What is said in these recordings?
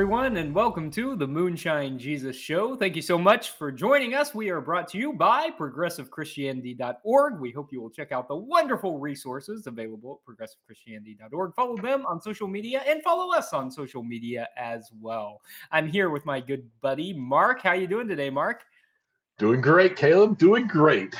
everyone, and welcome to the Moonshine Jesus Show. Thank you so much for joining us. We are brought to you by progressivechristianity.org. We hope you will check out the wonderful resources available at progressivechristianity.org. Follow them on social media and follow us on social media as well. I'm here with my good buddy Mark. How you doing today, Mark? Doing great, Caleb. Doing great.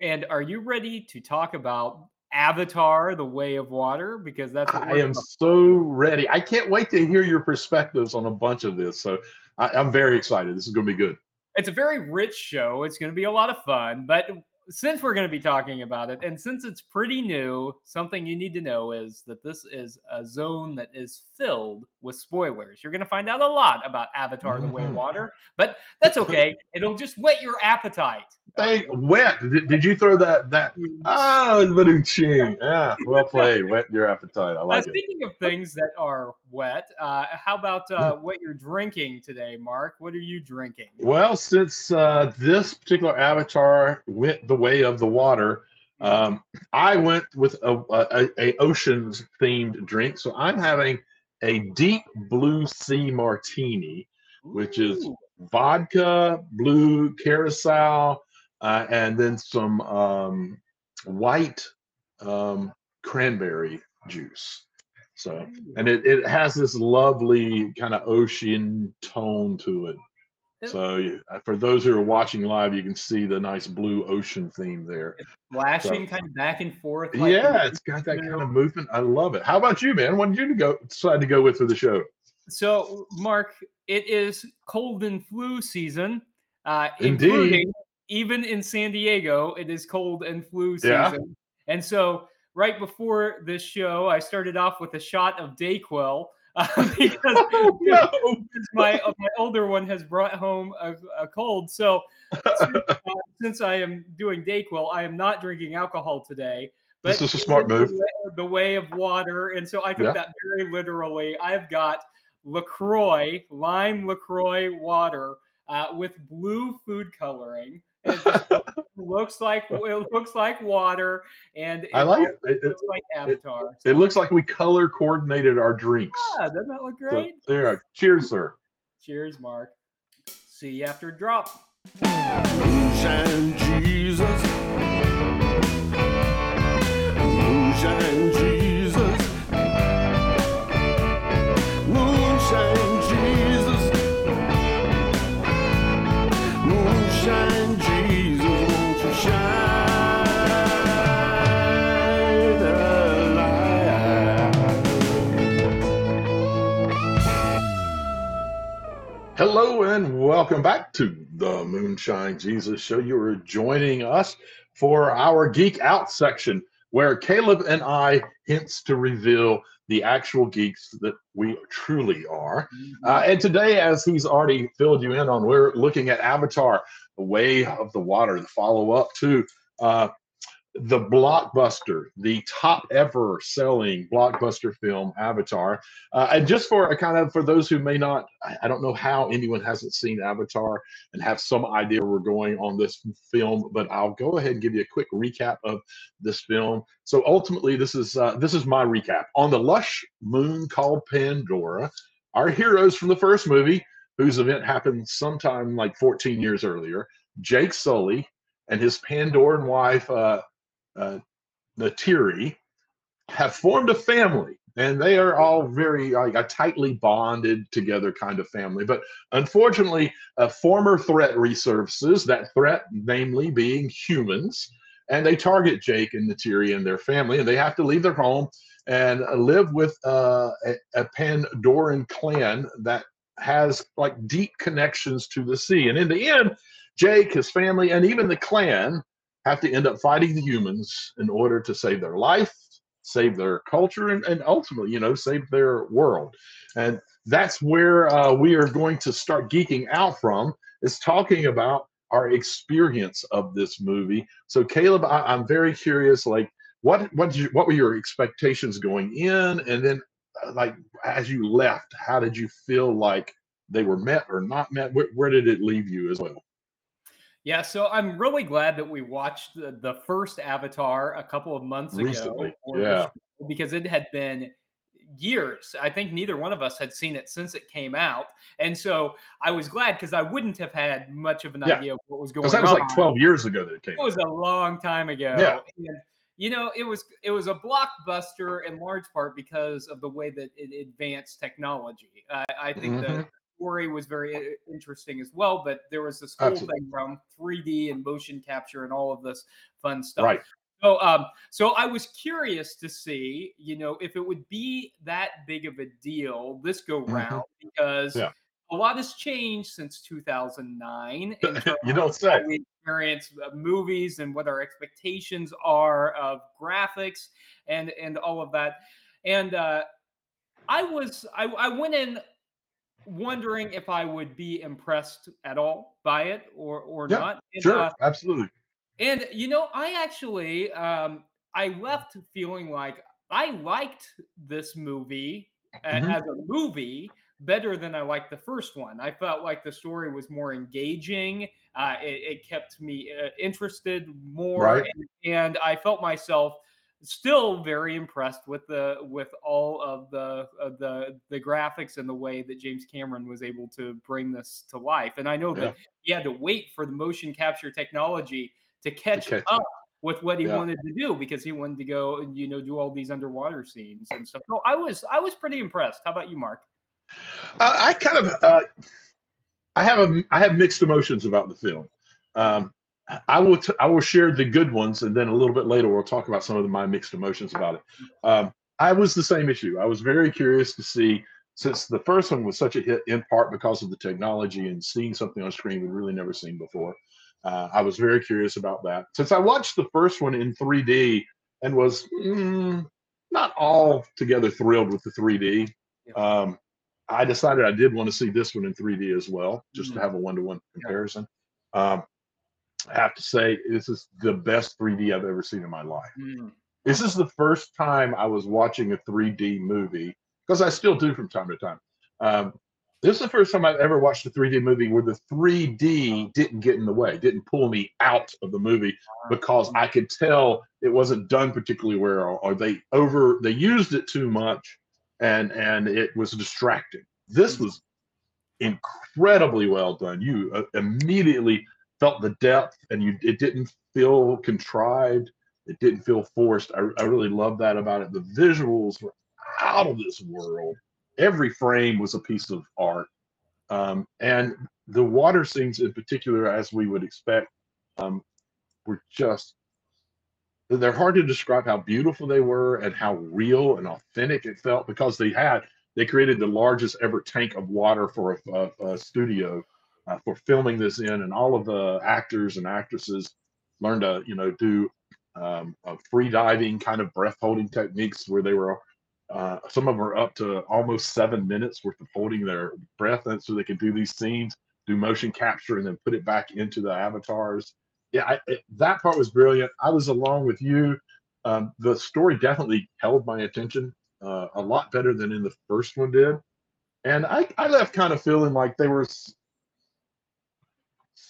And are you ready to talk about Avatar: The Way of Water because that's I am so ready. I can't wait to hear your perspectives on a bunch of this. So I, I'm very excited. This is going to be good. It's a very rich show. It's going to be a lot of fun, but since we're going to be talking about it, and since it's pretty new, something you need to know is that this is a zone that is filled with spoilers. You're going to find out a lot about Avatar: The Way of Mhm. Water, but that's okay. It'll just whet your appetite. Hey, wet. Did, did you throw that? That ah, little ching. Yeah, well played. Whet your appetite. I Uh, like it. speaking of things that are wet, uh, how about uh, what you're drinking today, Mark? What are you drinking? Well, since uh, this particular avatar went the way of the water, um, I went with a, a, a oceans themed drink. So I'm having a deep blue sea martini, which is vodka, blue curacao, uh, and then some um, white um, cranberry juice. So, and it, it has this lovely kind of ocean tone to it. So, you- uh, for those who are watching live, you can see the nice blue ocean theme there. flashing kind of back and forth. like yeah, it's got that kind of movement. I love it. How about you, man? What did you go decide to go with for the show? So, Mark, it is cold and flu season. Uh, Indeed. including even in San Diego, it is cold and flu season. Yeah. And so, right before this show, I started off with a shot of Dayquil uh, because no. my uh, my older one has brought home a, a cold. So, since, uh, since I am doing Dayquil, I am not drinking alcohol today. But This is a smart move. The way of water, and so I took Yeah. that very literally. I've got Lacroix lime Lacroix water uh, with blue food coloring. It looks like it looks like water, and I like it. also It, it. looks like Avatar. it looks like we color coordinated our drinks. yeah, doesn't that look So, great? there. Cheers, sir. Cheers, Mark. See you after drop. Moonshine Jesus. Welcome back to the Moonshine Jesus Show. You are joining us for our Geek Out section, where Caleb and I hints to reveal the actual geeks that we truly are. Uh, and today, as he's already filled you in on, we're looking at Avatar: The Way of the Water, the follow-up to uh, the blockbuster, the top ever selling blockbuster film, Avatar. Uh, and just for a kind of for those who may not, I, don't know how anyone hasn't seen Avatar and have some idea we're going on this film, but I'll go ahead and give you a quick recap of this film. So ultimately, this is uh, this is my recap on the lush moon called Pandora. Our heroes from the first movie, whose event happened sometime like 14 years earlier, Jake Sully and his Pandoran wife, uh, uh, Neytiri, have formed a family and they are all very like a tightly bonded together kind of family. But unfortunately a former threat resurfaces that threat namely being humans and they target jake and Neytiri and their family and they have to leave their home and uh, live with uh, a, a pandoran clan that has like deep connections to the sea. And in the end jake his family and even the clan have to end up fighting the humans in order to save their life save their culture and, and ultimately you know save their world. And that's where uh, we are going to start geeking out from is talking about our experience of this movie. So caleb I, i'm very curious like what what did you, what were your expectations going in? And then uh, like as you left how did you feel like they were met or not met? Where, where did it leave you as well Yeah, so I'm really glad that we watched the, the first Avatar a couple of months ago. Recently, or yeah. because it had been years. I think neither one of us had seen it since it came out, and so I was glad because I wouldn't have had much of an Yeah. idea of what was going Because on. that was like 12 years ago that it came It was a long time ago. Yeah. And, you know, it was it was a blockbuster in large part because of the way that it advanced technology. I, I think the Mhm. Story was very interesting as well, but there was this whole Absolutely. thing from 3D and motion capture and all of this fun stuff. Right. So, um, so I was curious to see, you know, if it would be that big of a deal this go Mhm. round because Yeah. a lot has changed since 2009. you don't say. we experience uh, movies and what our expectations are of graphics and and all of that. And uh, I was I, I went in wondering if I would be impressed at all by it or or Yeah, not. And, Sure, uh, absolutely. and you know, I actually um I left feeling like I liked this movie Mhm. as a movie better than I liked the first one. I felt like the story was more engaging. Uh, it, it kept me uh, interested more, Right. and, and I felt myself still very impressed with the with all of the of the the graphics and the way that James Cameron was able to bring this to life. And I know Yeah. that he had to wait for the motion capture technology to catch catch up with what he Yeah. wanted to do because he wanted to go and you know do all these underwater scenes and stuff. So I was I was pretty impressed. How about you, Mark? Uh, I kind of, uh, I have a, I have mixed emotions about the film. Um, I will, t- I will share the good ones, and then a little bit later we'll talk about some of my mixed emotions about it. Um, I was the same issue. I was very curious to see, since the first one was such a hit in part because of the technology and seeing something on screen we'd really never seen before. Uh, I was very curious about that. Since I watched the first one in 3D and was mm, not all together thrilled with the 3D, um, I decided I did want to see this one in 3D as well, just to Mhm. have a one-to-one comparison. Um, I have to say, this is the best 3D I've ever seen in my life. Mm, This is the first time I was watching a 3D movie because I still do from time to time. Um, this is the first time I've ever watched a 3D movie where the 3D didn't get in the way, didn't pull me out of the movie because I could tell it wasn't done particularly well, or they over they used it too much, and and it was distracting. This was incredibly well done. You uh, immediately felt the depth, and you it didn't feel contrived. It didn't feel forced. I, I really love that about it. The visuals were out of this world. Every frame was a piece of art, um, and the water scenes in particular, as we would expect, um, were just they're hard to describe how beautiful they were and how real and authentic it felt because they had they created the largest ever tank of water for a, a, a studio uh, for filming this in and all of the actors and actresses learned to you know do um, free diving kind of breath holding techniques where they were uh, some of them are up to almost seven minutes worth of holding their breath and so they could do these scenes do motion capture and then put it back into the avatars yeah, I, it, that part was brilliant. I was along with you. Um, the story definitely held my attention uh, a lot better than in the first one did, and I, I left kind of feeling like they were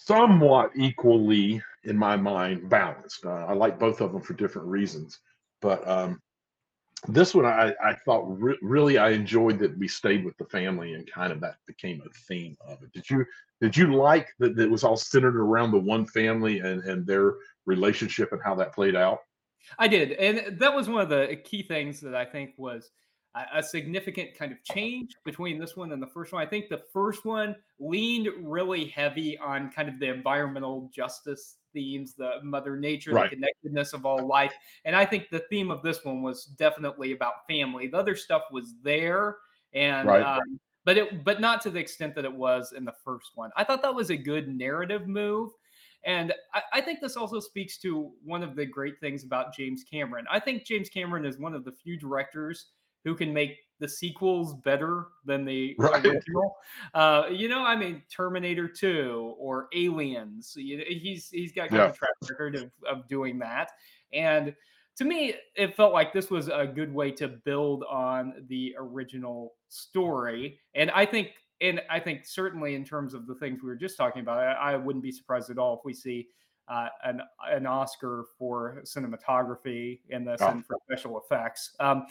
somewhat equally, in my mind, balanced. Uh, I like both of them for different reasons, but um, this one I, I thought re- really I enjoyed that we stayed with the family and kind of that became a theme of it. Did you did you like that that it was all centered around the one family and and their relationship and how that played out? I did, and that was one of the key things that I think was a, significant kind of change between this one and the first one. I think the first one leaned really heavy on kind of the environmental justice themes, the Mother Nature, Right. the connectedness of all life, and I think the theme of this one was definitely about family. The other stuff was there, and Right. um, but it but not to the extent that it was in the first one. I thought that was a good narrative move. And I, I think this also speaks to one of the great things about James Cameron. I think James Cameron is one of the few directors who can make the sequels better than the Right. original. Uh, you know, I mean, Terminator 2 or Aliens. You know, he's he's got kind of Yeah. a track record of, of doing that. And to me, it felt like this was a good way to build on the original story. And I think, and I think certainly in terms of the things we were just talking about, I, I wouldn't be surprised at all if we see uh, an an Oscar for cinematography in this Oh. and for special effects. Um,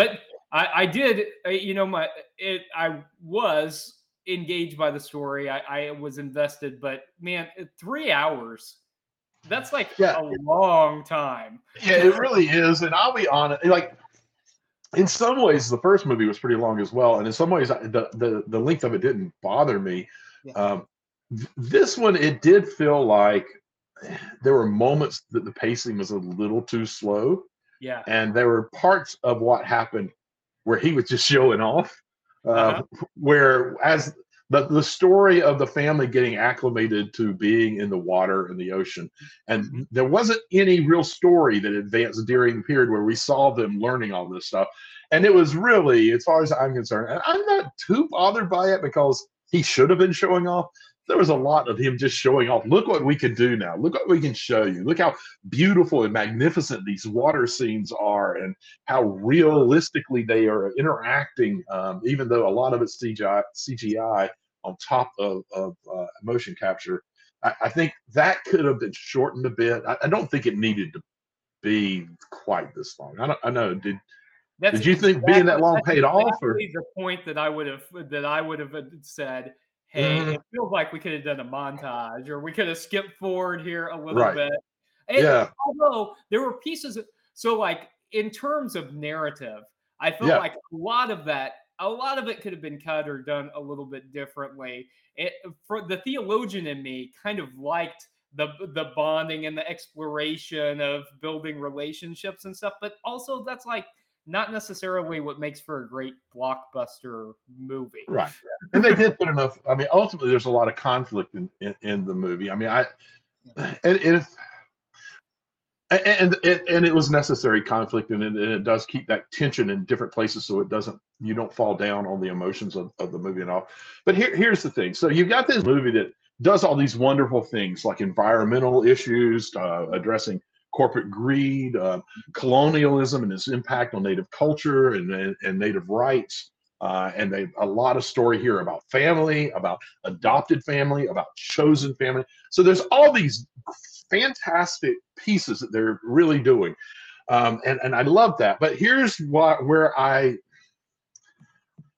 But I, I did, uh, you know, my it. I was engaged by the story. I, I was invested, but man, three hours. That's like Yeah. a long time. Yeah, it really is. And I'll be honest, like in some ways, the first movie was pretty long as well, and in some ways, the the, the length of it didn't bother me. Yeah. Um, th- this one, it did feel like there were moments that the pacing was a little too slow, Yeah. and there were parts of what happened where he was just showing off. Uh, Uh-huh. Where as the, the story of the family getting acclimated to being in the water and the ocean and there wasn't any real story that advanced during the period where we saw them learning all this stuff and it was really as far as i'm concerned and i'm not too bothered by it because he should have been showing off there was a lot of him just showing off look what we can do now look what we can show you look how beautiful and magnificent these water scenes are and how realistically they are interacting um, even though a lot of it's cgi cgi on top of, of uh, motion capture I, I think that could have been shortened a bit. I, I don't think it needed to be quite this long. I don't. I know. Did That's Did you think being that long paid off, or- the point that I would have that I would have said, hey, Mhm. it feels like we could have done a montage or we could have skipped forward here a little Right. bit. And Yeah. although there were pieces of, so like in terms of narrative, I felt Yeah. like a lot of that, a lot of it could have been cut or done a little bit differently. It, for the theologian in me kind of liked the the bonding and the exploration of building relationships and stuff, but also that's like not necessarily what makes for a great blockbuster movie. right? And they did put enough. I mean, ultimately, there's a lot of conflict in in, in the movie. I mean, I and it. And, and and it was necessary conflict, and it, and it does keep that tension in different places, so it doesn't you don't fall down on the emotions of, of the movie and all. But here here's the thing: so you've got this movie that does all these wonderful things like environmental issues, uh, addressing corporate greed, uh, colonialism and its impact on native culture and, and, and native rights. Uh, and they a lot of story here about family, about adopted family, about chosen family. So there's all these fantastic pieces that they're really doing, um, and and I love that. But here's what where I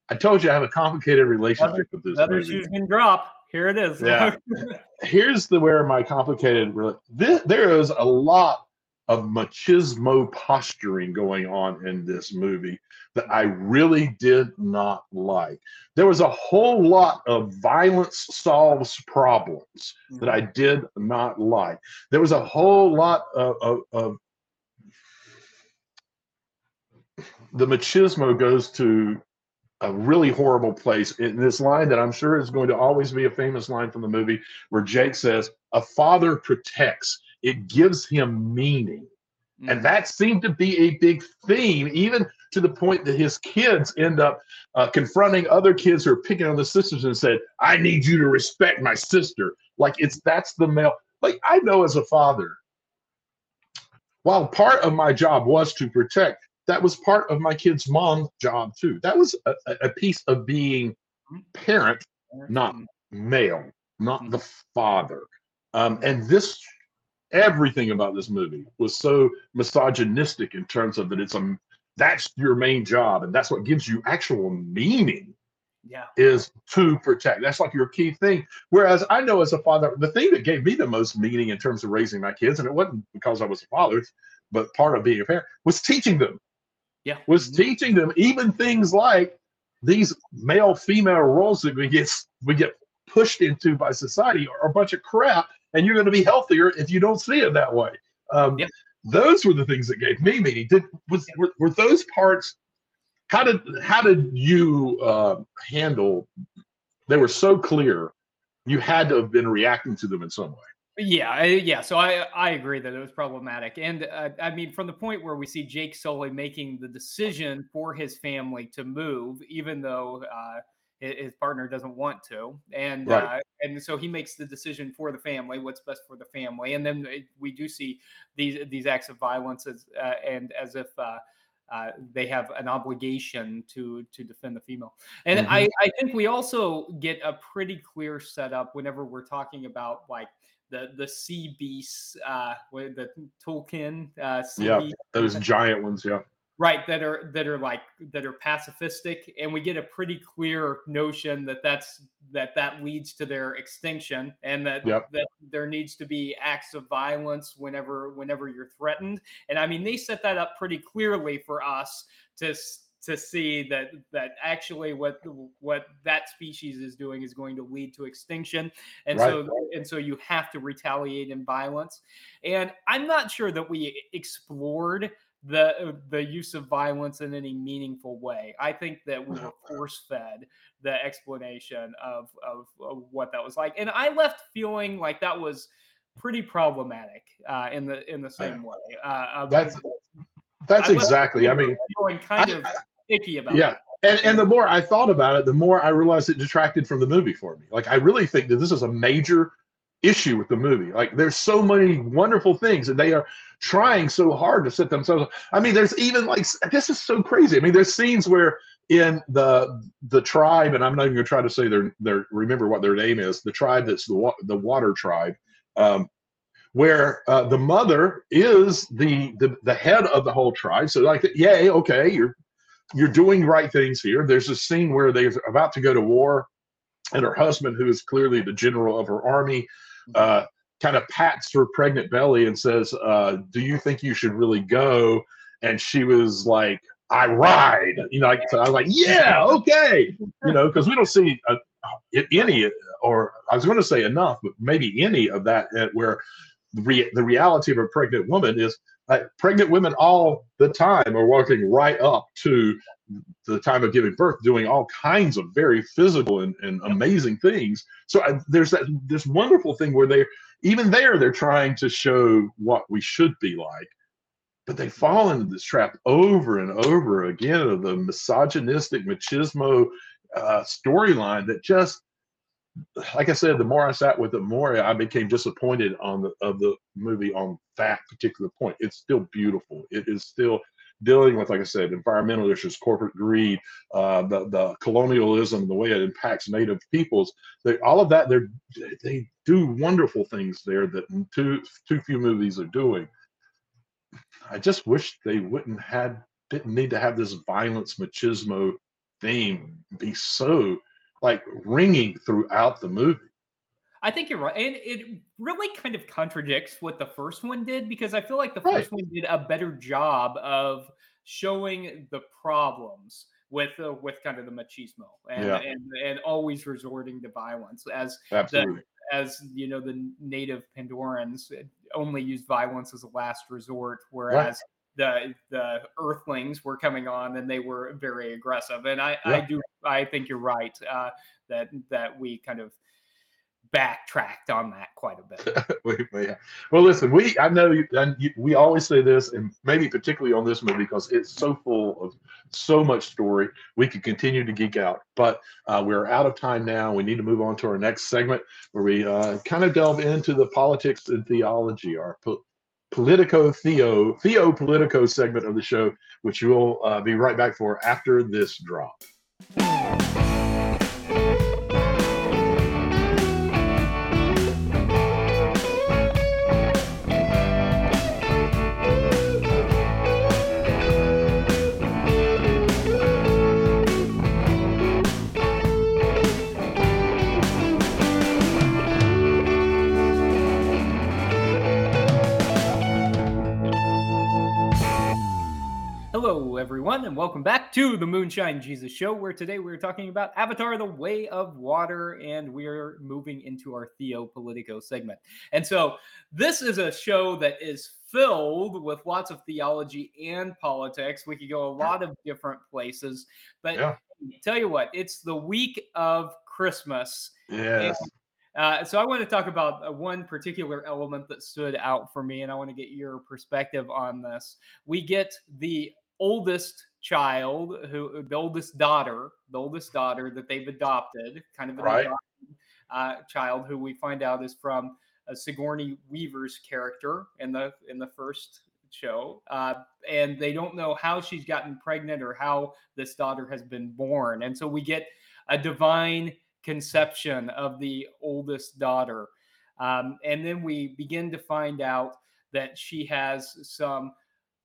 I told you I have a complicated relationship with this Another movie shoes can drop. Here it is. Yeah. here's the where my complicated this, there is a lot of machismo posturing going on in this movie that I really did not like. There was a whole lot of violence solves problems that I mm-hmm. did not like. There was a whole lot of, of, of the machismo goes to a really horrible place in this line that I'm sure is going to always be a famous line from the movie where Jake says, A father protects, it gives him meaning. Mhm. And that seemed to be a big theme, even to the point that his kids end up uh, confronting other kids who are picking on the sisters and said, I need you to respect my sister. Like it's that's the male. Like I know as a father, while part of my job was to protect, that was part of my kid's mom's job too. That was a, a- a piece of being parent, not male, not the father. Um, and this, everything about this movie was so misogynistic in terms of that it's a that's your main job and that's what gives you actual meaning Yeah. is to protect. That's like your key thing. Whereas I know as a father, the thing that gave me the most meaning in terms of raising my kids, and it wasn't because I was a father, but part of being a parent was teaching them. Yeah. Was Mhm. teaching them even things like these male female roles that we get we get pushed into by society are a bunch of crap, and you're going to be healthier if you don't see it that way. Um, Yeah. Those were the things that gave me meaning. Did was were, were those parts? How did how did you uh, handle? They were so clear. You had to have been reacting to them in some way. Yeah, I- yeah. So I I agree that it was problematic, and uh, I mean from the point where we see Jake Sully making the decision for his family to move, even though uh, hi- his partner doesn't want to, and Right. uh, and so he makes the decision for the family, what's best for the family, and then uh, we do see these these acts of violence as uh, and as if. Uh, uh, they have an obligation to to defend the female, and Mhm. I I think we also get a pretty clear setup whenever we're talking about like the the sea beasts, uh, with the Tulkun uh, sea Yeah, beasts. Those giant ones, yeah. right that are that are like that are pacifistic and we get a pretty clear notion that that's that that leads to their extinction and that Yep. that there needs to be acts of violence whenever whenever you're threatened and i mean they set that up pretty clearly for us to to see that that actually what what that species is doing is going to lead to extinction and so and so you have to retaliate in violence and i'm not sure that we explored the the use of violence in any meaningful way. I think that we were force fed the explanation of, of of what that was like, and I left feeling like that was pretty problematic uh, in the in the same way. Uh, That's- That's I exactly. I mean, kind I- of icky about. yeah. it. And, and the more I thought about it, the more I realized it detracted from the movie for me. Like I really think that this is a major issue with the movie. Like there's so many wonderful things, and they are trying so hard to set themselves. I mean, there's even like this is so crazy. I mean, there's scenes where in the the tribe, and I'm not even gonna try to say their their remember what their name is. The tribe that's the wa- the water tribe. Um, where uh, the mother is the, the the head of the whole tribe. So like, yay, okay, you're you're doing right things here. There's a scene where they're about to go to war, and her husband, who is clearly the general of her army, uh, kind of pats her pregnant belly and says, uh, "Do you think you should really go?" And she was like, "I ride." You know, like, so I was like, "Yeah, okay." You know, because we don't see uh, any, or I was going to say enough, but maybe any of that uh, where the, re- the reality of a pregnant woman is like pregnant women all the time are walking right up to the time of giving birth doing all kinds of very physical and, and amazing things. So I, there's that this wonderful thing where they even there they're trying to show what we should be like but they fall into this trap over and over again of the misogynistic machismo uh, storyline that just like I said, the more I sat with it, the more I became disappointed on the of the movie on that particular point. It's still beautiful. It is still dealing with, like I said, environmental issues, corporate greed, uh, the the colonialism, the way it impacts Native peoples. They, all of that, they they do wonderful things there that too too few movies are doing. I just wish they wouldn't had didn't need to have this violence machismo theme be so like ringing throughout the movie. I think you're right. And it really kind of contradicts what the first one did because I feel like the Right. first one did a better job of showing the problems with uh, with kind of the machismo and, Yeah. and and always resorting to violence as Absolutely. as you know the native Pandorans only used violence as a last resort, whereas the the Earthlings were coming on and they were very aggressive. And I I do I think you're right uh, that that we kind of backtracked on that quite a bit. We- we- well, listen, we I know you, and you, we always say this, and maybe particularly on this movie because it's so full of so much story. We could continue to geek out, but uh, we're out of time now. We need to move on to our next segment where we uh, kind of delve into the politics and theology, our po- politico theo theo politico segment of the show, which you'll uh, be right back for after this drop. Hello, everyone, and welcome back to the Moonshine Jesus Show, where today we're talking about Avatar the Way of Water, and we're moving into our Theo Politico segment. And so, this is a show that is filled with lots of theology and politics. We could go a lot of different places, but Yeah. tell you what, it's the week of Christmas. Yes. Uh, so I want to talk about uh, one particular element that stood out for me, and I want to get your perspective on this. We get the oldest child, who the oldest daughter, the oldest daughter that they've adopted, kind of an Right. adopted, uh, child, who we find out is from uh, Sigourney Weaver's character in the in the first show, uh, and they don't know how she's gotten pregnant or how this daughter has been born, and so we get a divine conception of the oldest daughter. Um, and then we begin to find out that she has some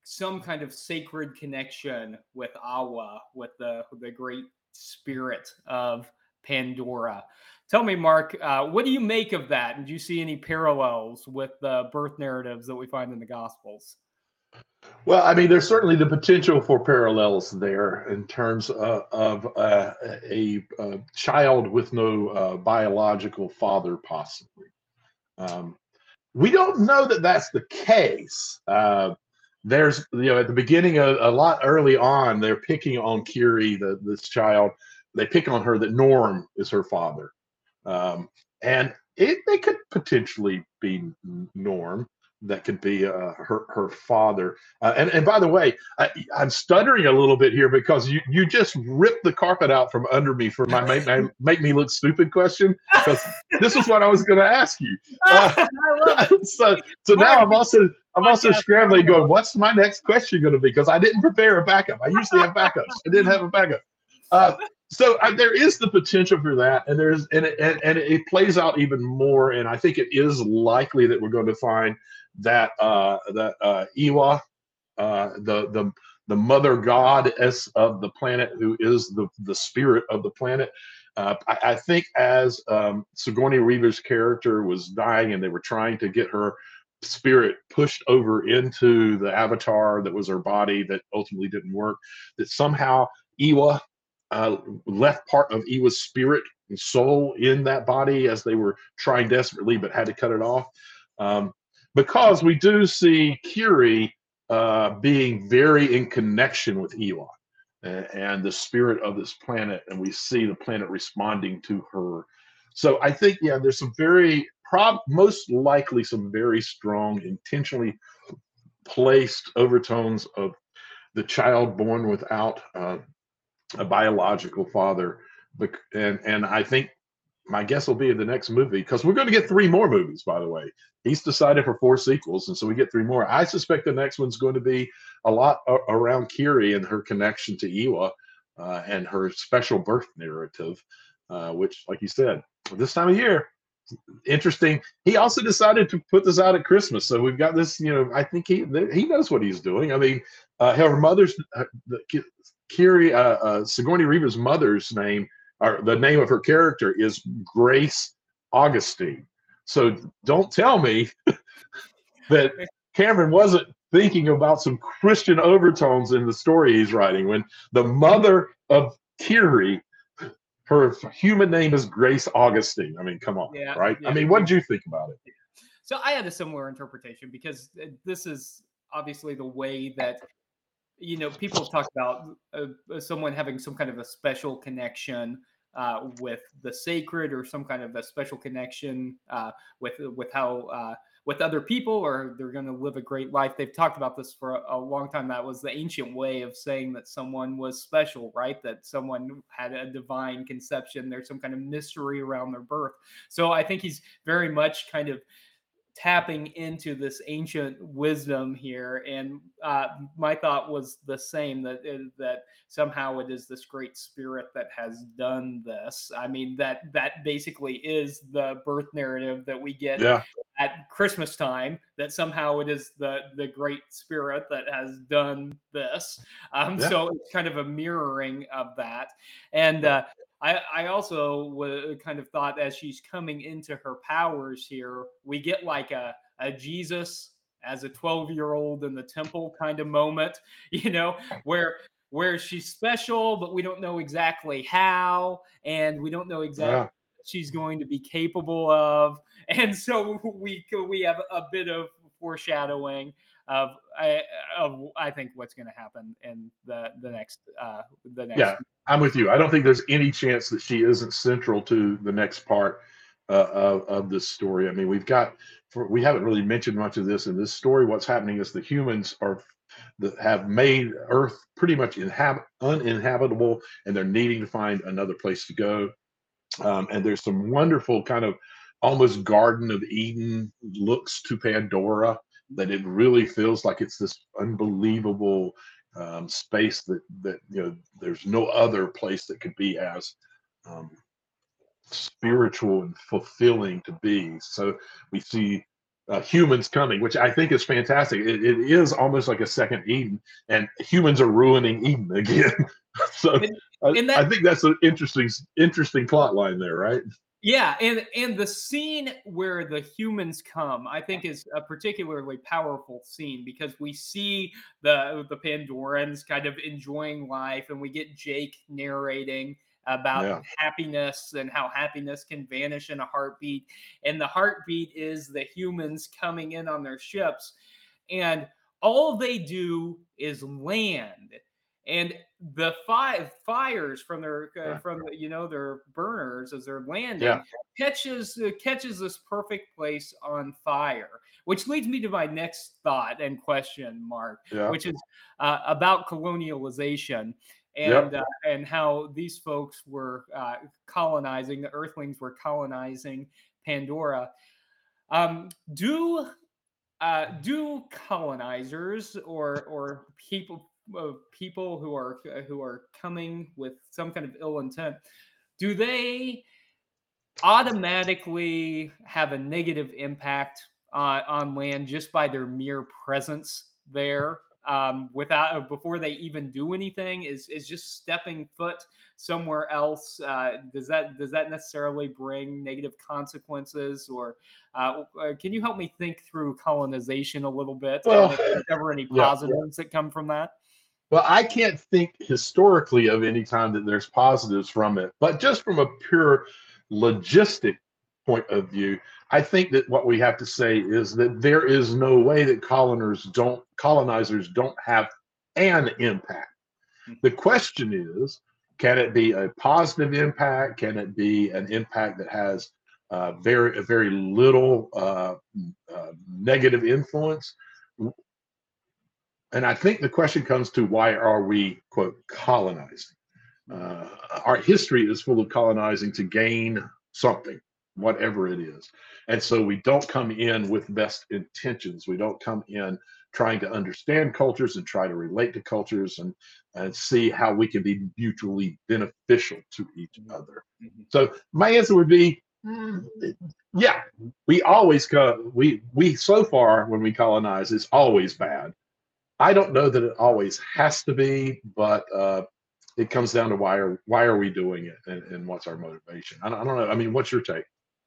some kind of sacred connection with Eywa, with the the great spirit of Pandora. Tell me, Mark, uh, what do you make of that? And do you see any parallels with the birth narratives that we find in the Gospels? Well, I mean, there's certainly the potential for parallels there in terms of, of uh, a, a, child with no uh, biological father, possibly. Um, we don't know that that's the case. Uh, there's, you know, at the beginning, of, a lot early on, they're picking on Kiri, the, this child. They pick on her that Norm is her father. Um, and it, they could potentially be Norm that could be uh, her her father. Uh, and and by the way, I, am stuttering a little bit here because you you just ripped the carpet out from under me for my make, my, make me look stupid question because this is what I was going to ask you. Uh, so so now I'm also I'm also scrambling, going, what's my next question going to be? Because I didn't prepare a backup. I usually have backups. I didn't have a backup. Uh, so uh, there is the potential for that, and there's and it, and, and it plays out even more. And I think it is likely that we're going to find that uh, that uh, Eywa, uh, the the the mother goddess of the planet, who is the the spirit of the planet. Uh, I, I, think as um, Sigourney Weaver's character was dying, and they were trying to get her spirit pushed over into the avatar that was her body that ultimately didn't work, that somehow Eywa uh, left part of Eywa's spirit and soul in that body as they were trying desperately, but had to cut it off. Um, because we do see Kiri uh, being very in connection with Eywa and, and the spirit of this planet, and we see the planet responding to her. So I think, yeah, there's some very, prob most likely some very strong, intentionally placed overtones of the child born without uh, a biological father. And and I think my guess will be the next movie because we're going to get three more movies, by the way he's decided for four sequels, and so we get three more. I suspect the next one's going to be a lot around Kiri and her connection to Eywa uh, and her special birth narrative, uh, which, like you said, this time of year, interesting. He also decided to put this out at Christmas, so we've got this. You know, I think he he knows what he's doing. I mean, uh, her mother's uh, Kiri uh, uh, Sigourney Weaver's mother's name, or the name of her character is Grace Augustine. So don't tell me that Cameron wasn't thinking about some Christian overtones in the story he's writing when the mother of Kiri, her human name is Grace Augustine. I mean, come on, yeah, right? Yeah. I mean, what did you think about it? So I had a similar interpretation because uh, this is obviously the way that you know people talk about uh, someone having some kind of a special connection uh, with the sacred or some kind of a special connection uh, with with how uh, with other people or they're going to live a great life. They've talked about this for a, a, long time. That was the ancient way of saying that someone was special, right? That someone had a divine conception. There's some kind of mystery around their birth. So I think he's very much kind of tapping into this ancient wisdom here and uh, my thought was the same that uh, that somehow it is this great spirit that has done this i mean that that basically is the birth narrative that we get yeah. at christmas time that somehow it is the the great spirit that has done this um, yeah. so it's kind of a mirroring of that and uh, I, I also w- kind of thought as she's coming into her powers here, we get like a, a Jesus as a 12 year old in the temple kind of moment, you know, where where she's special, but we don't know exactly how, and we don't know exactly yeah. she's going to be capable of. And so we we have a bit of foreshadowing of I of I think what's going to happen in the the next uh the next. Yeah, I'm with you. I don't think there's any chance that she isn't central to the next part uh, of of this story. I mean, we've got for, we haven't really mentioned much of this in this story. What's happening is the humans are that have made Earth pretty much inhab- uninhabitable, and they're needing to find another place to go. Um, and there's some wonderful kind of almost Garden of Eden looks to Pandora that it really feels like it's this unbelievable um, space that that you know there's no other place that could be as um, spiritual and fulfilling to be. So we see uh, humans coming, which I think is fantastic. It, it is almost like a second Eden, and humans are ruining Eden again. so And- I, and that- I think that's an interesting, interesting plot line there, right? Yeah, and and the scene where the humans come, I think, is a particularly powerful scene because we see the the Pandorans kind of enjoying life, and we get Jake narrating about Yeah. happiness and how happiness can vanish in a heartbeat, and the heartbeat is the humans coming in on their ships, and all they do is land and the fi- fires from their uh, Yeah. from the, you know their burners as they're landing Yeah. catches uh, catches this perfect place on fire which leads me to my next thought and question mark Yeah. which is uh, about colonialization Yep. and uh, and how these folks were uh, colonizing the earthlings were colonizing pandora um, do uh, do colonizers or or people uh, people who are who are coming with some kind of ill intent do they automatically have a negative impact uh, on land just by their mere presence there um, without uh, before they even do anything? Is is just stepping foot somewhere else uh, does that does that necessarily bring negative consequences or uh, uh, can you help me think through colonization a little bit? Well, and if there's ever any yeah. positives that come from that Well, I can't think historically of any time that there's positives from it, but just from a pure logistic point of view, I think that what we have to say is that there is no way that colonizers don't colonizers don't have an impact. The question is, can it be a positive impact? Can it be an impact that has uh, very very little uh, uh, negative influence? And I think the question comes to why are we quote colonizing? Uh, our history is full of colonizing to gain something, whatever it is, and so we don't come in with best intentions. We don't come in trying to understand cultures and try to relate to cultures and and see how we can be mutually beneficial to each other. Mhm. So my answer would be, mm, yeah, we always go. We we so far when we colonize, it's always bad. I don't know that it always has to be, but uh, it comes down to why are why are we doing it and, and what's our motivation? I don't, I don't know. I mean, what's your take?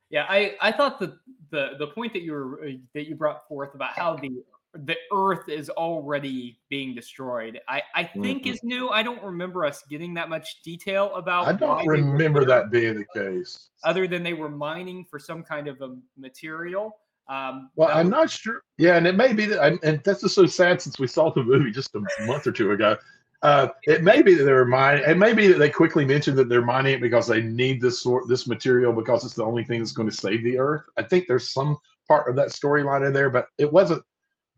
Yeah, I, I thought that the the point that you were uh, that you brought forth about how the the Earth is already being destroyed, I, I think Mhm. is new. I don't remember us getting that much detail about. I don't remember that being the case. other than they were mining for some kind of a material. Um, Well, I'm was- not sure. Yeah, and it may be that, and- and that's just so sad since we saw the movie just a month or two ago. Uh, it may be that they're mining. It may be that they quickly mentioned that they're mining it because they need this sort, this material because it's the only thing that's going to save the Earth. I think there's some part of that storyline in there, but it wasn't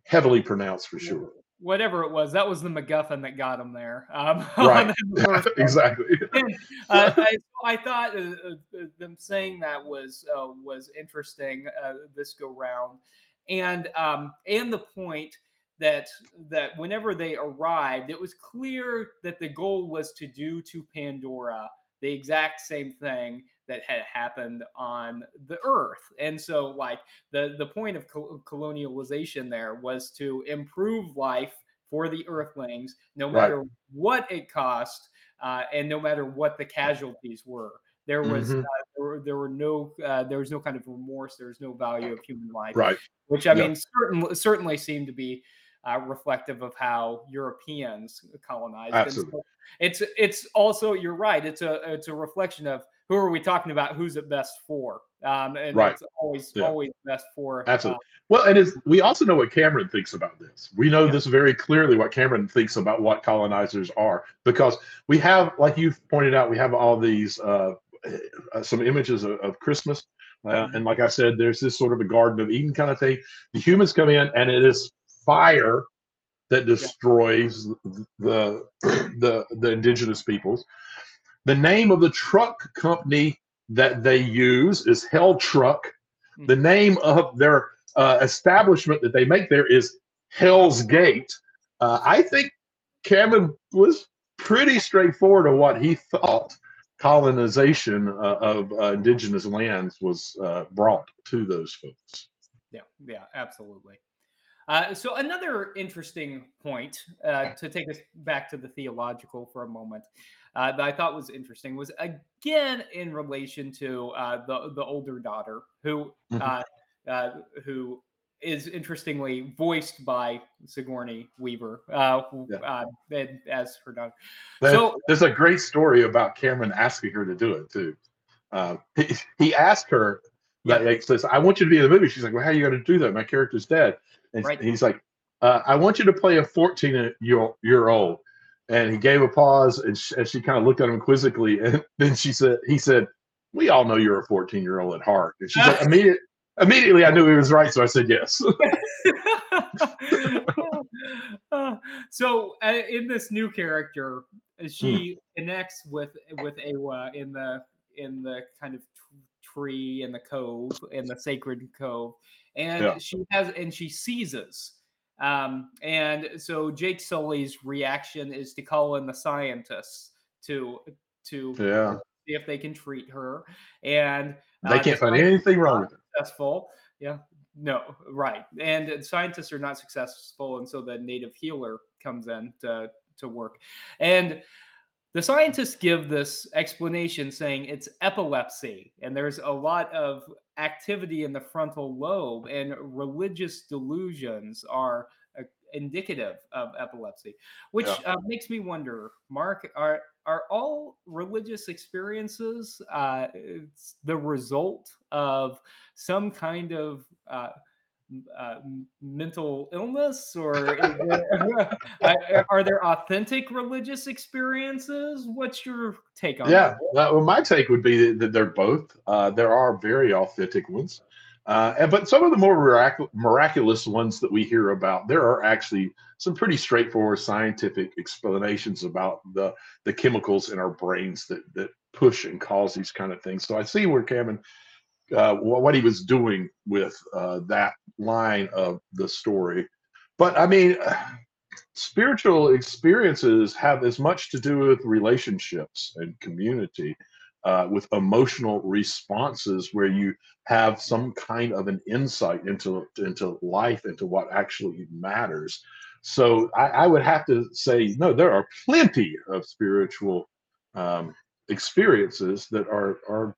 heavily pronounced for sure. Whatever it was, that was the MacGuffin that got them there. Um, Right. on the first one. exactly. uh, I, I thought uh, uh, them saying that was uh, was interesting uh, this go round, and um, and the point that that whenever they arrived, it was clear that the goal was to do to Pandora the exact same thing that had happened on the Earth, and so like the the point of col- colonialization there was to improve life for the Earthlings, no Right. matter what it cost uh, and no matter what the casualties were. There was Mhm. uh, there, were, there were no uh, there was no kind of remorse. There was no value of human life, Right. which I Yeah. mean certainly certainly seemed to be uh, reflective of how Europeans colonized. And so Absolutely. it's it's also you're right. It's a it's a reflection of who are we talking about? Who's it best for? Um, and Right. it's always Yeah. always best for. Absolutely. uh, Well, and it's, we also know what Cameron thinks about this. We know Yeah. this very clearly what Cameron thinks about what colonizers are because we have, like you pointed out, we have all these uh, uh, some images of, of Christmas, uh, Mhm. and like I said, there's this sort of a Garden of Eden kind of thing. The humans come in, and it is fire that destroys the the the indigenous peoples. The name of the truck company that they use is Hell Truck. The name of their uh, establishment that they make there is Hell's Gate. Uh, I think Cameron was pretty straightforward of what he thought colonization uh, of uh, indigenous lands was uh, brought to those folks. Yeah, yeah, absolutely. Uh, so another interesting point uh, to take us back to the theological for a moment uh, that I thought was interesting was again in relation to uh, the the older daughter who Mhm. uh, uh, who is interestingly voiced by Sigourney Weaver uh, Yeah. and- as her daughter. There's, So- there's a great story about Cameron asking her to do it too. Uh, he, he asked her that he says, "I want you to be in the movie." She's like, "Well, how are you going to do that? My character's dead." And Right. he's like, uh, "I want you to play a 14 year year old." And he gave a pause, and she, and she kind of looked at him quizzically, and then she said, "He said, we all know you're a 14 year old at heart." And she's like, "Immediate." Immediately, I knew he was right, so I said yes. Uh, so uh, in this new character, uh, she connects with with Eywa in the in the kind of tree in the cove in the sacred cove, and Yeah. she has and she seizes. Um, and so Jake Sully's reaction is to call in the scientists to to yeah, see if they can treat her, and they uh, can't find anything wrong with it. successful. Yeah. No, right. And scientists are not successful. And so the native healer comes in to, to work. And the scientists give this explanation saying it's epilepsy. And there's a lot of activity in the frontal lobe, and religious delusions are uh, indicative of epilepsy, which Yeah. uh, makes me wonder, Mark, are are all religious experiences uh, the result of some kind of uh, uh, mental illness, or there, are- there authentic religious experiences? What's your take on Yeah, that? well, my take would be that they're both. Uh, there are very authentic ones, uh, and, but some of the more mirac- miraculous ones that we hear about, there are actually some pretty straightforward scientific explanations about the the chemicals in our brains that that push and cause these kind of things. So I see where Cameron, uh, what he was doing with uh, that line of the story, but I mean. spiritual experiences have as much to do with relationships and community uh, with emotional responses where you have some kind of an insight into into life into what actually matters so i, I would have to say no there are plenty of spiritual um, experiences that are are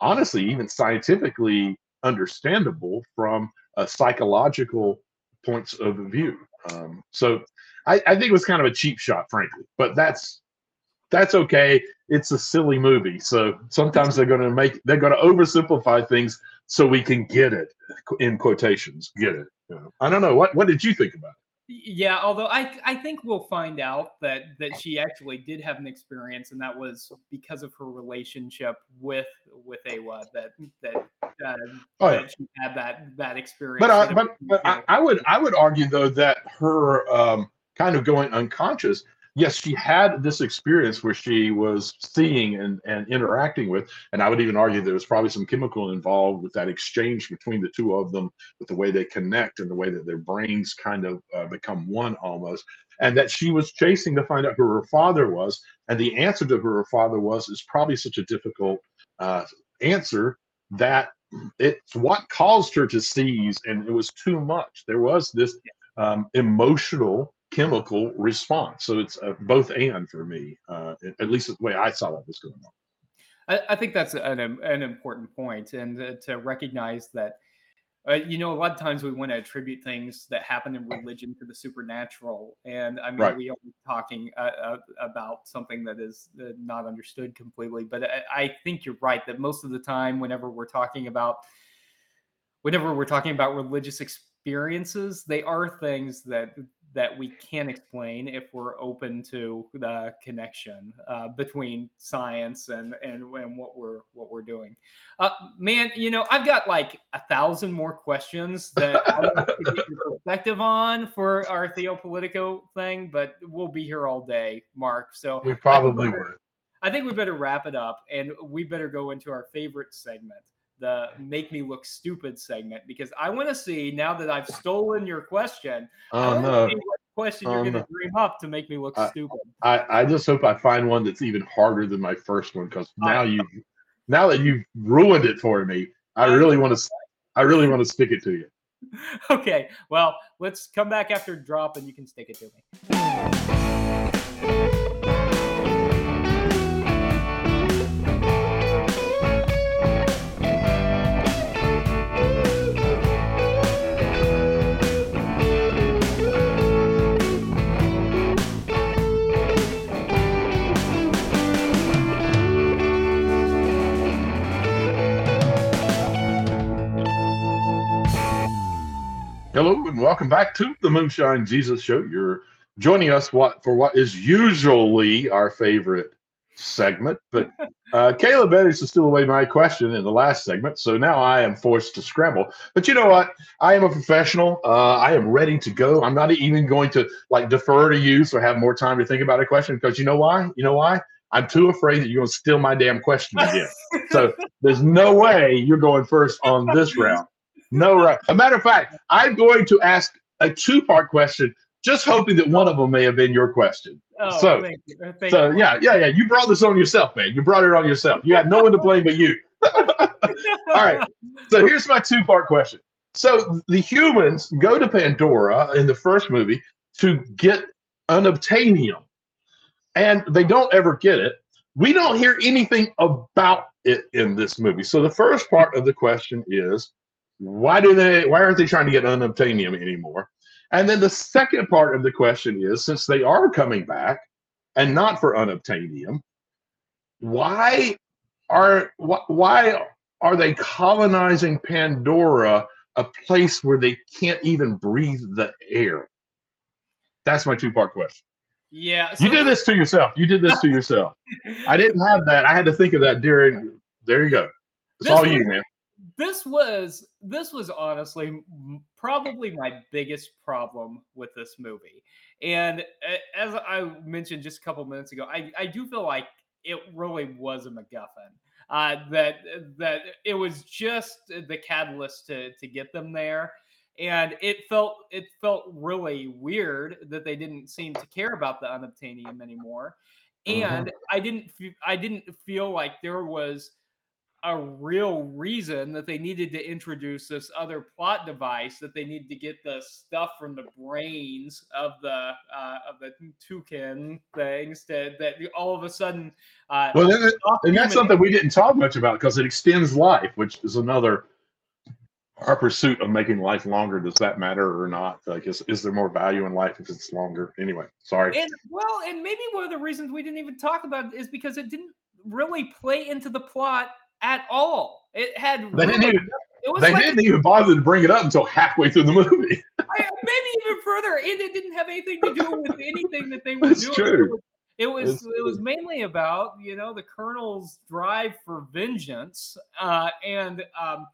honestly even scientifically understandable from a psychological points of view um, so I, I think it was kind of a cheap shot, frankly, but that's that's okay. It's a silly movie, so sometimes they're going to make they're going to oversimplify things so we can get it in quotations. Get it? You know. I don't know what what did you think about Yeah, although I I think we'll find out that that she actually did have an experience, and that was because of her relationship with with Eywa that that uh, Oh, yeah. that she had that that experience. But I, but, but I. I would I would argue though that her um, kind of going unconscious. Yes, she had this experience where she was seeing and, and interacting with, and I would even argue there was probably some chemical involved with that exchange between the two of them, with the way they connect and the way that their brains kind of uh, become one almost, and that she was chasing to find out who her father was, and the answer to who her father was is probably such a difficult uh, answer that it's what caused her to seize and it was too much. There was this um, emotional chemical response so it's uh, both and for me uh, at- least the way i saw what was going on I, I think that's an an important point, and uh, to recognize that. Uh, you know, a lot of times we want to attribute things that happen in religion to the supernatural, and I mean, Right. we are talking uh, uh, about something that is uh, not understood completely. But I, I think you're right that most of the time, whenever we're talking about, whenever we're talking about religious experiences, they are things that that we can explain if we're open to the connection uh, between science and, and and what we're what we're doing. Uh, man, you know, I've got like a thousand more questions that I want to get your perspective on for our Theopolitico thing, but we'll be here all day, Mark. So we probably would I think we better wrap it up and we better go into our favorite segment, the make me look stupid segment, because I want to see now that I've stolen your question. Oh no see what question Oh, you're going to no. dream up to make me look I- stupid. I, I just hope i find one that's even harder than my first one because now you now that you've ruined it for me I- really want to i really want to stick it to you okay, well, let's come back after drop and you can stick it to me. Hello and welcome back to the Moonshine Jesus Show. You're joining us what for what is usually our favorite segment, but uh, Caleb managed to steal away my question in the last segment, so now I am forced to scramble. But you know what? I am a professional. Uh, I am ready to go. I'm not even going to like defer to you, so I have more time to think about a question. Because you know why? You know why? I'm too afraid that you're going to steal my damn question again. so there's no way you're going first on this round. No, right. A matter of fact, I'm going to ask a two part question, just hoping that one of them may have been your question. Oh, So- thank you. Thank So, you. yeah, yeah, yeah. You brought this on yourself, man. You brought it on yourself. You had no one to blame but you. All right. So, here's my two part question. So, the humans go to Pandora in the first movie to get unobtainium, and they don't ever get it. We don't hear anything about it in this movie. So, the first part of the question is why do they why aren't they trying to get unobtainium anymore? And then the second part of the question is since they are coming back and not for unobtainium why are wh- why are they colonizing pandora a place where they can't even breathe the air? That's my two part question. Yeah. you did this to yourself. You did this to yourself. I didn't have that. I had to think of that during there you go. It's This all you man this was this was honestly probably my biggest problem with this movie. And as i mentioned just a couple minutes ago i, I do feel like it really was a macguffin uh, that that it was just the catalyst to to get them there. And it felt it felt really weird that they didn't seem to care about the unobtainium anymore. Mhm. and i didn't fe- i didn't feel like there was a real reason that they needed to introduce this other plot device that they needed to get the stuff from the brains of the uh, of the Tulkun things that that all of a sudden uh, well then, and that's something we didn't talk much about because it extends life, which is another our pursuit of making life longer. Does that matter or not? Like, is, is there more value in life if it's longer? Anyway, sorry. And well, and maybe one of the reasons we didn't even talk about it is because it didn't really play into the plot at all. It had They didn't even it was they like didn't even bother to bring it up until halfway through the movie. I, maybe even further, and it didn't have anything to do with anything that they were That's doing. true. It was That's it was mainly about you know the colonel's drive for vengeance, uh, and um,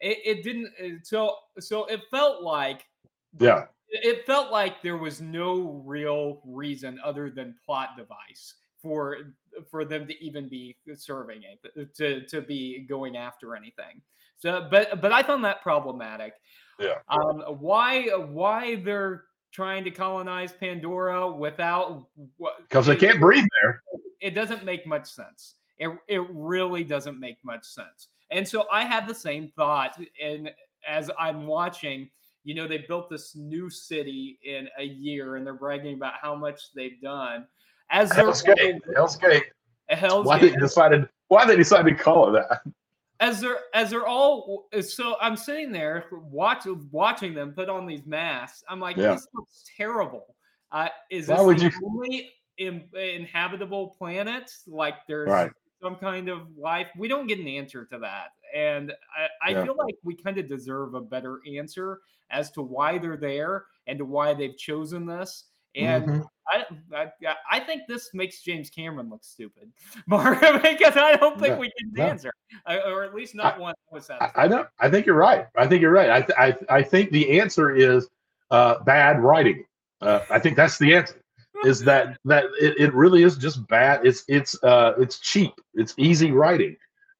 it, it didn't. uh, So so it felt like Yeah, it felt like there was no real reason other than plot device for for them to even be serving it to to be going after anything so but but i found that problematic Yeah. um why why they're trying to colonize pandora without because they can't breathe there. it doesn't make much sense. It it really doesn't make much sense. And so I had the same thought and as I'm watching, you know, they built this new city in a year and they're bragging about how much they've done. As they're Hell's Gate. Hell's Gate. Hell's Why Gate, they decided? Why they decided to call it that? as they're as they're all so I'm sitting there watch, watching them put on these masks. I'm like, Yeah. this looks terrible. Uh, is Why this would the you- only in, inhabitable planet? Like there's Right. some kind of life? We don't get an answer to that, and I, I Yeah. feel like we kind of deserve a better answer as to why they're there and to why they've chosen this. And Mhm. I, I, I think this makes James Cameron look stupid, Mark, because I don't think No, we get an no. answer, I- or at least not one that was I, satisfying. I know. I think you're right. I think you're right. I th- I, I think the answer is uh, bad writing. Uh, I think that's the answer. Is that that it, it really is just bad. It's it's uh it's cheap. It's easy writing.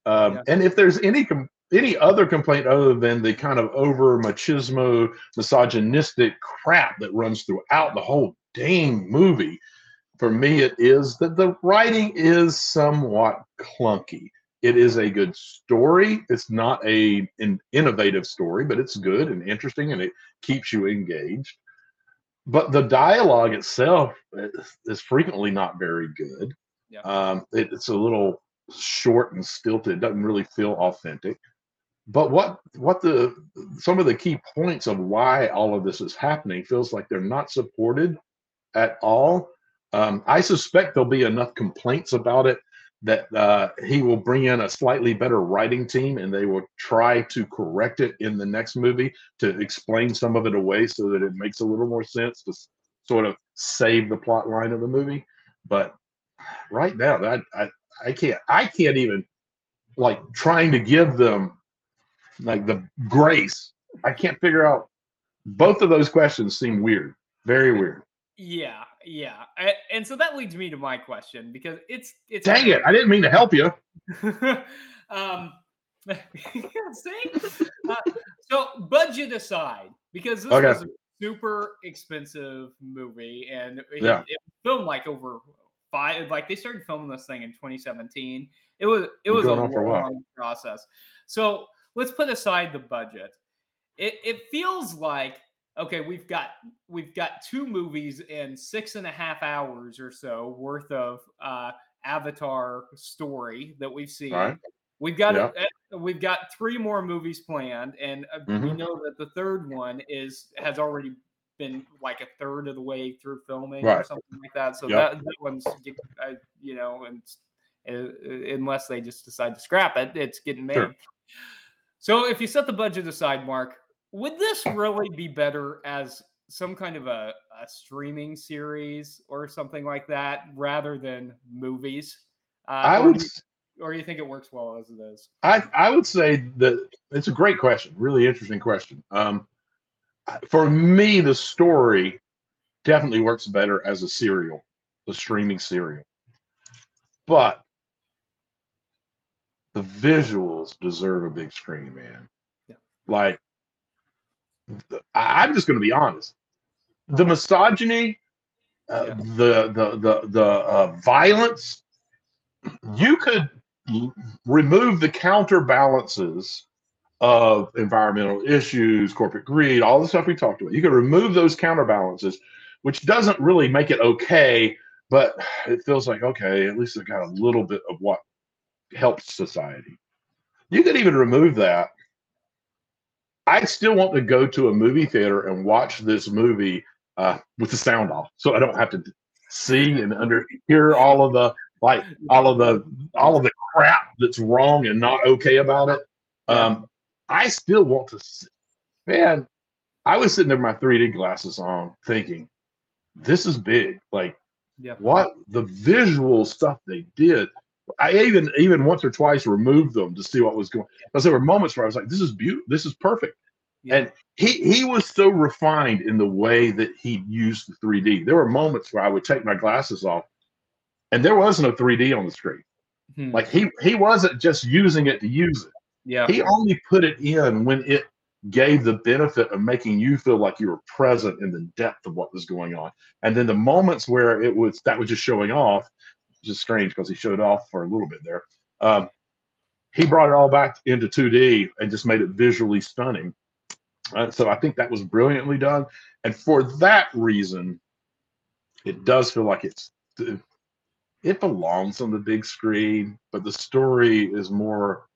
Um, Yeah. And if there's any com- any other complaint other than the kind of over machismo, misogynistic crap that runs throughout the whole dang movie, for me it is that the writing is somewhat clunky It is a good story. It's not a an innovative story, but it's good and interesting, and it keeps you engaged. But the dialogue itself is- frequently not very good. Yeah. Um, it- it's a little short and stilted. It doesn't really feel authentic. But what what the some of the key points of why all of this is happening feels like they're not supported at all. Um, I suspect there'll be enough complaints about it that uh, he will bring in a slightly better writing team and they will try to correct it in the next movie to explain some of it away so that it makes a little more sense to sort of save the plot line of the movie. But right now, I, I can't I can't even like trying to give them like the grace. I can't figure out both of those questions seem weird, very weird. Yeah, yeah. A- And so that leads me to my question because it's it's Dang it! I didn't mean to help you. um see? Uh, so budget aside, because this Okay. was a super expensive movie and it, Yeah. it filmed like over five like they started filming this thing in 2017. It was it was a long process. So let's put aside the budget. It it feels like okay, we've got we've got two movies in six and a half hours or so worth of uh Avatar story that we've seen. Right. We've got Yeah. uh, we've got three more movies planned, and uh, we Mhm. know that the third one is has already been like a third of the way through filming or something like that. So Yep. that, that one's uh, you know, and uh, unless they just decide to scrap it, it's getting made. Sure. So if you set the budget aside, Mark, would this really be better as some kind of a, a streaming series or something like that rather than movies? Uh, I or would do you- or you think it works well as it is? I I would say that it's a great question, really interesting question. Um, for me, the story definitely works better as a serial, a streaming serial. But the visuals deserve a big screen, man. Yeah. Like, the- I'm just going to be honest. The misogyny, uh, Yeah. the the the the uh, violence, you could remove the counterbalances of environmental issues, corporate greed, all the stuff we talked about. You could remove those counterbalances, which doesn't really make it okay, but it feels like okay, at least it got a little bit of what helps society. You could even remove that. I still want to go to a movie theater and watch this movie uh, with the sound off, so I don't have to see and under hear all of the like all of the all of the crap that's wrong and not okay about it. Um, I still want to. See, man, I was sitting there with my 3D glasses on, thinking, "This is big." Like, Yeah. what the visual stuff they did. I even even once or twice removed them to see what was going. On. Because there were moments where I was like, "This is beautiful. This is perfect." Yeah. And he he was so refined in the way that he used the 3D. There were moments where I would take my glasses off, and there was no 3D on the screen. Hmm. Like he he wasn't just using it to use it. yeah, He only put it in when it gave the benefit of making you feel like you were present in the depth of what was going on. And then the moments where it was that was just showing off, is strange because he showed off for a little bit there. Um, he brought it all back into 2D and just made it visually stunning. Uh, so I think that was brilliantly done. And for that reason, it does feel like it's it belongs on the big screen, but the story is more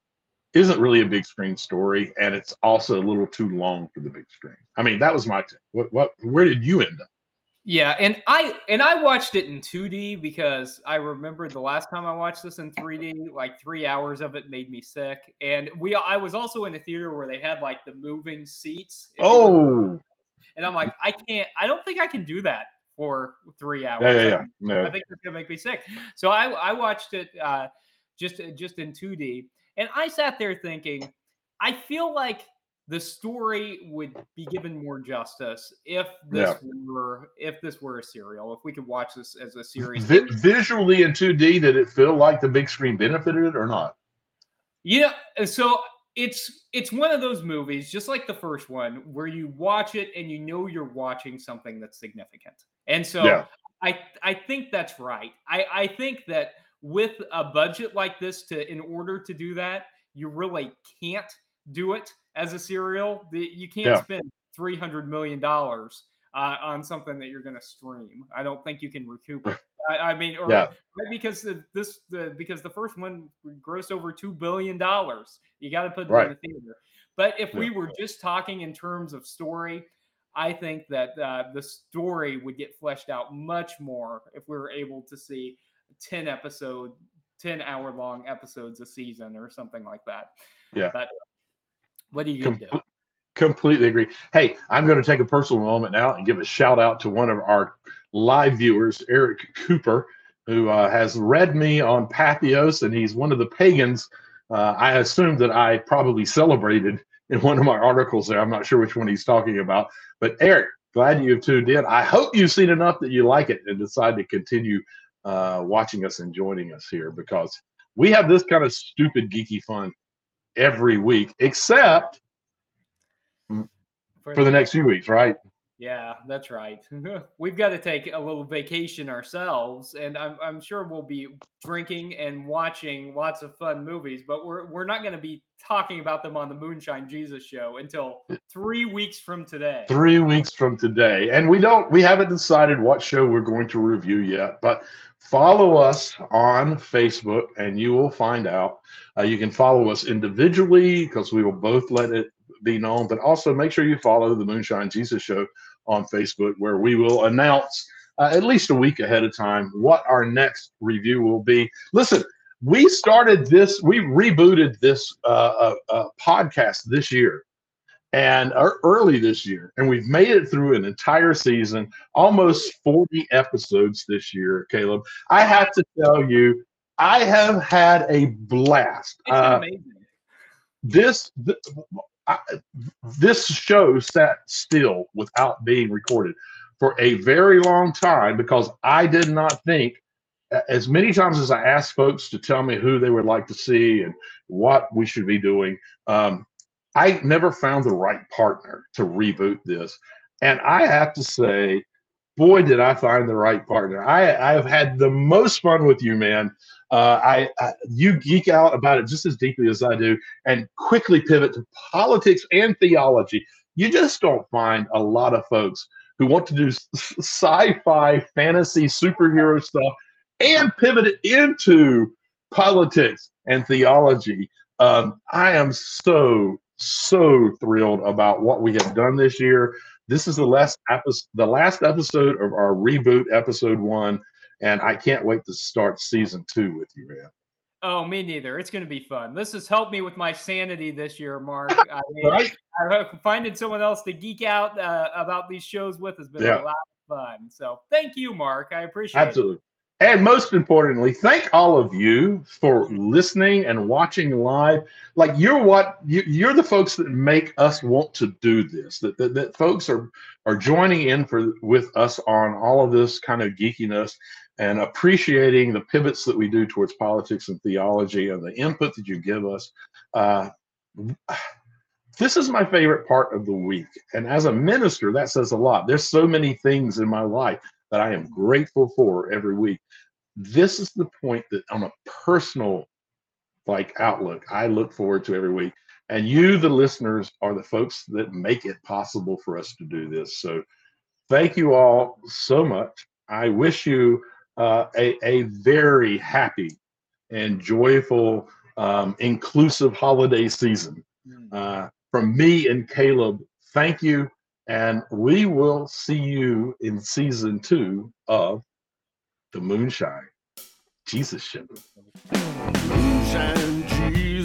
isn't really a big screen story, and it's also a little too long for the big screen. I mean, that was my take. What what where did you end up? Yeah, and I and I watched it in 2D because I remember the last time I watched this in 3D, like three hours of it made me sick. And we I was also in a theater where they had like the moving seats. if you remember. Oh, and I'm like, I can't, I don't think I can do that for three hours. yeah, yeah, I yeah. No. I think it's gonna make me sick. So I I watched it uh, just just in 2D, and I sat there thinking, I feel like the story would be given more justice if this were if this were a serial. If we could watch this as a series, Vi- visually in 2D, did it feel like the big screen benefited it or not? Yeah, so it's it's one of those movies, just like the first one, where you watch it and you know you're watching something that's significant. And so Yeah. I I think that's right. I I think that with a budget like this to in order to do that, you really can't do it as a serial. The, you can't Yeah. spend three hundred million dollars uh, on something that you're going to stream. I don't think you can recoup it. I, I mean, or Yeah. right, because the, this the because the first one grossed over two billion dollars. You got to put it Right. in the theater. But if we were just talking in terms of story, I think that uh, the story would get fleshed out much more if we were able to see ten episode, ten hour long episodes a season or something like that. Yeah. But what do you gonna do? Completely agree. Hey, I'm going to take a personal moment now and give a shout out to one of our live viewers, Eric Cooper, who uh, has read me on Patheos, and he's one of the pagans. Uh, I assume that I probably celebrated in one of my articles there. I'm not sure which one he's talking about, but Eric, glad you tuned in. I hope you've seen enough that you like it and decide to continue uh, watching us and joining us here because we have this kind of stupid geeky fun every week, except for the next few weeks, right? Yeah, that's right. We've got to take a little vacation ourselves, and I'm, I'm sure we'll be drinking and watching lots of fun movies, but we're, we're not going to be talking about them on the Moonshine Jesus show until three weeks from today. Three weeks from today, and we don't, we haven't decided what show we're going to review yet, but follow us on Facebook, and you will find out. Uh, you can follow us individually because we will both let it be known, but also make sure you follow the Moonshine Jesus show on Facebook, where we will announce uh, at least a week ahead of time what our next review will be. Listen, we started this, we rebooted this uh, uh, uh, podcast this year and early this year, and we've made it through an entire season, almost 40 episodes this year, Caleb. I have to tell you, I have had a blast. It's Uh, amazing. this th- I, this show sat still without being recorded for a very long time because I did not think as many times as I asked folks to tell me who they would like to see and what we should be doing, um, I never found the right partner to reboot this. And I have to say, boy, did I find the right partner. I, I've had the most fun with you, man. Uh, I, I you geek out about it just as deeply as I do and quickly pivot to politics and theology. You just don't find a lot of folks who want to do sci-fi, fantasy, superhero stuff and pivot it into politics and theology. Um, I am so so thrilled about what we have done this year. This is the last episode, the last episode of our reboot, episode one, and I can't wait to start season two with you, man. Oh, me neither. It's going to be fun. This has helped me with my sanity this year, Mark. I mean, Right? I, finding someone else to geek out uh, about these shows with has been Yeah. a lot of fun. So thank you, Mark. I appreciate it. Absolutely. And most importantly, thank all of you for listening and watching live. Like you're what you, you're the folks that make us want to do this. That, that that folks are are joining in for with us on all of this kind of geekiness and appreciating the pivots that we do towards politics and theology and the input that you give us. Uh, this is my favorite part of the week, and as a minister, that says a lot. There's so many things in my life that I am grateful for every week. This is the point that on a personal like outlook, I look forward to every week. And you, the listeners, are the folks that make it possible for us to do this. So thank you all so much. I wish you uh, a, a very happy and joyful, um, inclusive holiday season. Mm. Uh, from me and Caleb, thank you. And we will see you in season two of The Moonshine Jesus Show. Moonshine Jesus.